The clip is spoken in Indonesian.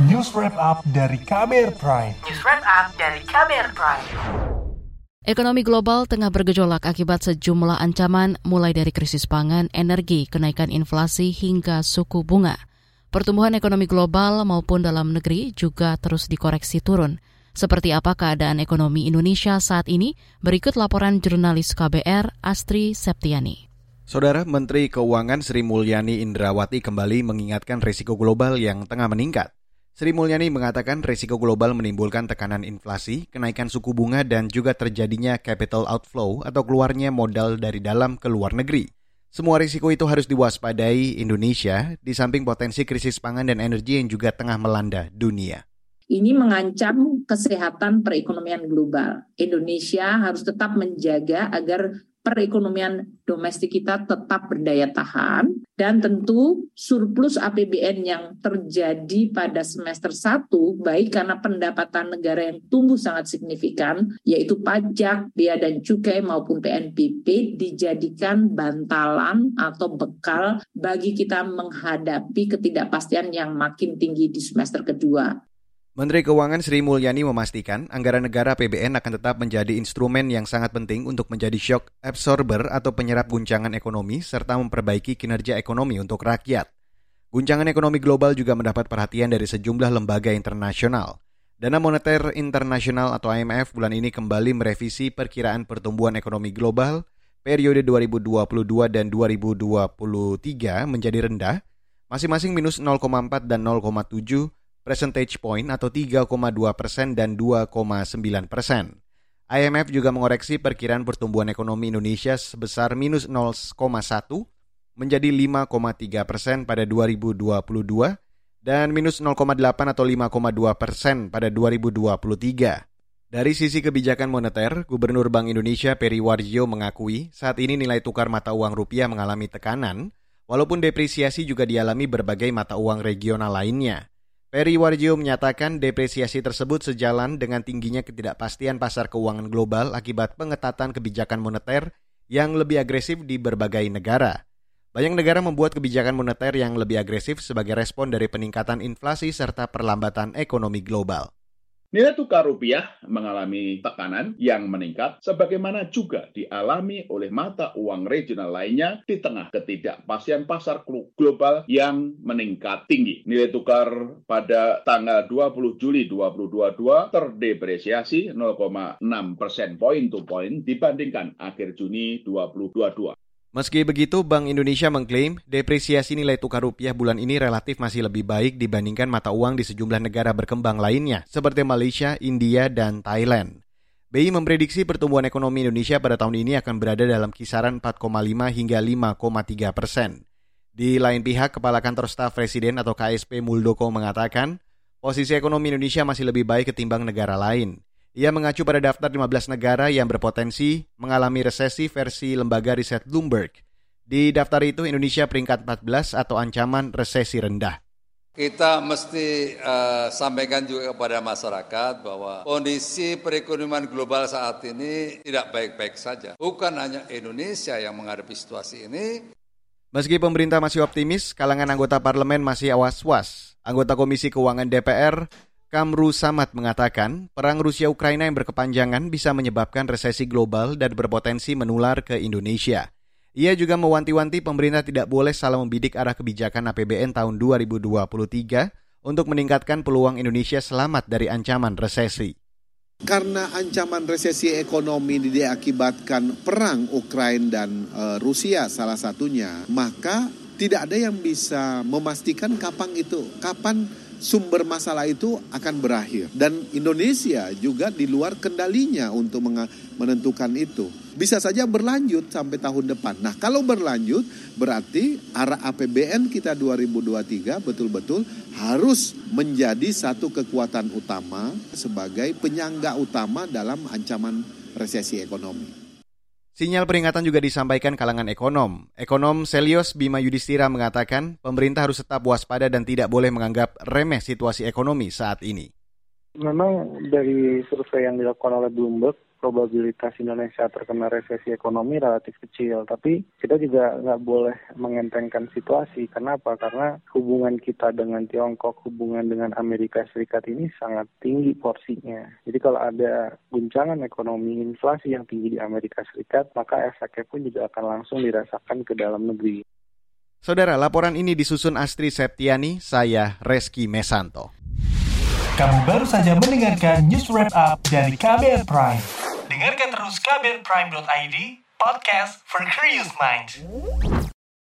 News Wrap Up dari KBR Prime. News Wrap Up dari KBR Prime. Ekonomi global tengah bergejolak akibat sejumlah ancaman mulai dari krisis pangan, energi, kenaikan inflasi hingga suku bunga. Pertumbuhan ekonomi global maupun dalam negeri juga terus dikoreksi turun. Seperti apa keadaan ekonomi Indonesia saat ini? Berikut laporan jurnalis KBR Astri Septiani. Saudara Menteri Keuangan Sri Mulyani Indrawati kembali mengingatkan risiko global yang tengah meningkat. Sri Mulyani mengatakan risiko global menimbulkan tekanan inflasi, kenaikan suku bunga, dan juga terjadinya capital outflow atau keluarnya modal dari dalam ke luar negeri. Semua risiko itu harus diwaspadai Indonesia di samping potensi krisis pangan dan energi yang juga tengah melanda dunia. Ini mengancam kesehatan perekonomian global. Indonesia harus tetap menjaga agar perekonomian domestik kita tetap berdaya tahan dan tentu surplus APBN yang terjadi pada semester 1 baik karena pendapatan negara yang tumbuh sangat signifikan yaitu pajak, bea dan cukai maupun PNBP dijadikan bantalan atau bekal bagi kita menghadapi ketidakpastian yang makin tinggi di semester kedua. Menteri Keuangan Sri Mulyani memastikan anggaran negara PBN akan tetap menjadi instrumen yang sangat penting untuk menjadi shock absorber atau penyerap guncangan ekonomi serta memperbaiki kinerja ekonomi untuk rakyat. Guncangan ekonomi global juga mendapat perhatian dari sejumlah lembaga internasional. Dana Moneter Internasional atau IMF bulan ini kembali merevisi perkiraan pertumbuhan ekonomi global periode 2022 dan 2023 menjadi rendah, masing-masing minus 0,4 dan 0,7 percentage point atau 3,2 persen dan 2,9 persen. IMF juga mengoreksi perkiraan pertumbuhan ekonomi Indonesia sebesar minus 0,1 menjadi 5,3 persen pada 2022 dan minus 0,8 atau 5,2 persen pada 2023. Dari sisi kebijakan moneter, Gubernur Bank Indonesia Peri Warjio mengakui saat ini nilai tukar mata uang rupiah mengalami tekanan, walaupun depresiasi juga dialami berbagai mata uang regional lainnya. Peri Warjio menyatakan depresiasi tersebut sejalan dengan tingginya ketidakpastian pasar keuangan global akibat pengetatan kebijakan moneter yang lebih agresif di berbagai negara. Banyak negara membuat kebijakan moneter yang lebih agresif sebagai respon dari peningkatan inflasi serta perlambatan ekonomi global. Nilai tukar rupiah mengalami tekanan yang meningkat sebagaimana juga dialami oleh mata uang regional lainnya di tengah ketidakpastian pasar global yang meningkat tinggi. Nilai tukar pada tanggal 20 Juli 2022 terdepresiasi 0,6 persen point to point dibandingkan akhir Juni 2022. Meski begitu, Bank Indonesia mengklaim depresiasi nilai tukar rupiah bulan ini relatif masih lebih baik dibandingkan mata uang di sejumlah negara berkembang lainnya, seperti Malaysia, India, dan Thailand. BI memprediksi pertumbuhan ekonomi Indonesia pada tahun ini akan berada dalam kisaran 4,5 hingga 5,3 persen. Di lain pihak, Kepala Kantor Staf Presiden atau KSP Muldoko mengatakan, posisi ekonomi Indonesia masih lebih baik ketimbang negara lain. Ia mengacu pada daftar 15 negara yang berpotensi mengalami resesi versi lembaga riset Bloomberg. Di daftar itu Indonesia peringkat 14 atau ancaman resesi rendah. Kita mesti uh, sampaikan juga kepada masyarakat bahwa kondisi perekonomian global saat ini tidak baik-baik saja. Bukan hanya Indonesia yang menghadapi situasi ini. Meski pemerintah masih optimis, kalangan anggota parlemen masih awas-was. Anggota Komisi Keuangan DPR Kamru Samad mengatakan, perang Rusia-Ukraina yang berkepanjangan bisa menyebabkan resesi global dan berpotensi menular ke Indonesia. Ia juga mewanti-wanti pemerintah tidak boleh salah membidik arah kebijakan APBN tahun 2023 untuk meningkatkan peluang Indonesia selamat dari ancaman resesi. Karena ancaman resesi ekonomi diakibatkan perang Ukraina dan e, Rusia salah satunya, maka tidak ada yang bisa memastikan kapan itu, kapan sumber masalah itu akan berakhir. Dan Indonesia juga di luar kendalinya untuk menentukan itu. Bisa saja berlanjut sampai tahun depan. Nah kalau berlanjut berarti arah APBN kita 2023 betul-betul harus menjadi satu kekuatan utama sebagai penyangga utama dalam ancaman resesi ekonomi. Sinyal peringatan juga disampaikan kalangan ekonom. Ekonom Selios Bima Yudhistira mengatakan pemerintah harus tetap waspada dan tidak boleh menganggap remeh situasi ekonomi saat ini. Memang dari survei yang dilakukan oleh Bloomberg probabilitas Indonesia terkena resesi ekonomi relatif kecil. Tapi kita juga nggak boleh mengentengkan situasi. Kenapa? Karena hubungan kita dengan Tiongkok, hubungan dengan Amerika Serikat ini sangat tinggi porsinya. Jadi kalau ada guncangan ekonomi inflasi yang tinggi di Amerika Serikat, maka efeknya pun juga akan langsung dirasakan ke dalam negeri. Saudara, laporan ini disusun Astri Septiani, saya Reski Mesanto. Kamu baru saja mendengarkan news wrap up dari KBR Prime. Dengarkan terus kbrprime.id, podcast for curious minds.